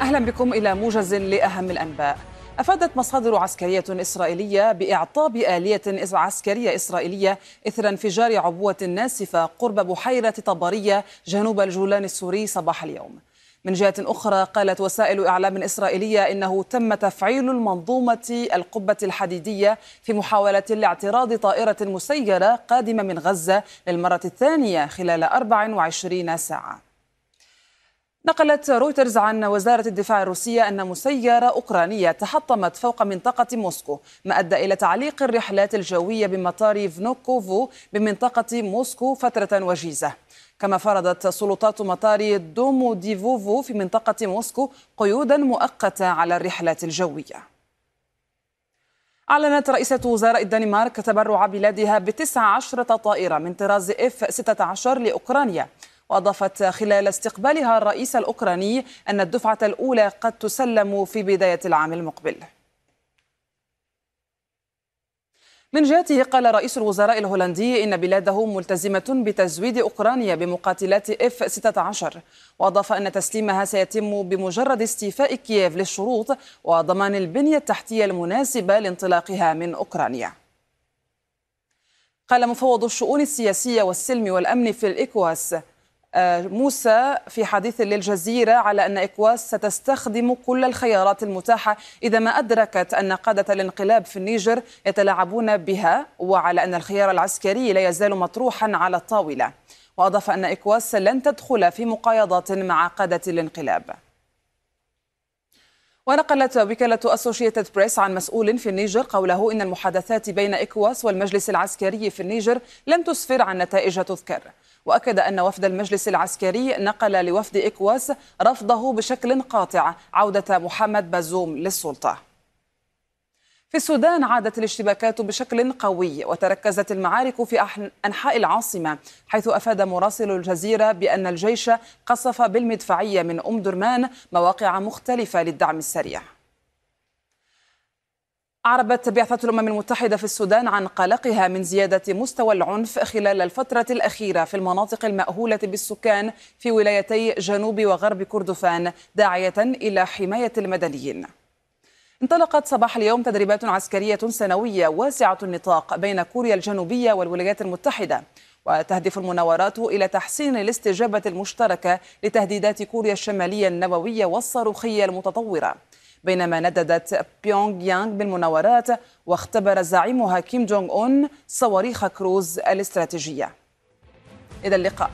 أهلا بكم إلى موجز لأهم الأنباء. أفادت مصادر عسكرية إسرائيلية بإعطاب آلية عسكرية إسرائيلية إثر انفجار عبوة ناسفة قرب بحيرة طبرية جنوب الجولان السوري صباح اليوم. من جهة أخرى قالت وسائل إعلام إسرائيلية إنه تم تفعيل المنظومة القبة الحديدية في محاولة لاعتراض طائرة مسيرة قادمة من غزة للمرة الثانية خلال 24 ساعة. نقلت رويترز عن وزارة الدفاع الروسية أن مسيرة أوكرانية تحطمت فوق منطقة موسكو ما أدى إلى تعليق الرحلات الجوية بمطار فنوكوفو بمنطقة موسكو فترة وجيزة. كما فرضت سلطات مطار دومو ديفوفو في منطقة موسكو قيودا مؤقتة على الرحلات الجوية. أعلنت رئيسة وزراء الدنمارك تبرع بلادها بتسع عشرة طائرة من طراز إف 16 لأوكرانيا. وأضافت خلال استقبالها الرئيس الأوكراني أن الدفعة الأولى قد تسلم في بداية العام المقبل. من جهته قال رئيس الوزراء الهولندي إن بلاده ملتزمة بتزويد أوكرانيا بمقاتلات إف 16 وأضاف أن تسليمها سيتم بمجرد استيفاء كييف للشروط وضمان البنية التحتية المناسبة لانطلاقها من أوكرانيا. قال مفوض الشؤون السياسية والسلم والأمن في الإكواس موسى في حديث للجزيرة على أن إكواس ستستخدم كل الخيارات المتاحة إذا ما أدركت أن قادة الانقلاب في النيجر يتلاعبون بها وعلى أن الخيار العسكري لا يزال مطروحا على الطاولة. وأضاف أن إكواس لن تدخل في مقايضات مع قادة الانقلاب. ونقلت وكالة أسوشيتد بريس عن مسؤول في النيجر قوله إن المحادثات بين إكواس والمجلس العسكري في النيجر لم تسفر عن نتائج تذكر. وأكد أن وفد المجلس العسكري نقل لوفد إكواس رفضه بشكل قاطع عودة محمد بازوم للسلطة. في السودان عادت الاشتباكات بشكل قوي وتركزت المعارك في أنحاء العاصمة حيث أفاد مراسل الجزيرة بأن الجيش قصف بالمدفعية من أم درمان مواقع مختلفة للدعم السريع. أعربت بعثة الأمم المتحدة في السودان عن قلقها من زيادة مستوى العنف خلال الفترة الأخيرة في المناطق المأهولة بالسكان في ولايتي جنوب وغرب كردفان داعية إلى حماية المدنيين. انطلقت صباح اليوم تدريبات عسكرية سنوية واسعة النطاق بين كوريا الجنوبية والولايات المتحدة وتهدف المناورات إلى تحسين الاستجابة المشتركة لتهديدات كوريا الشمالية النووية والصاروخية المتطورة بينما نددت بيونغ يانغ بالمناورات واختبر زعيمها كيم جونغ أون صواريخ كروز الاستراتيجية. إلى اللقاء.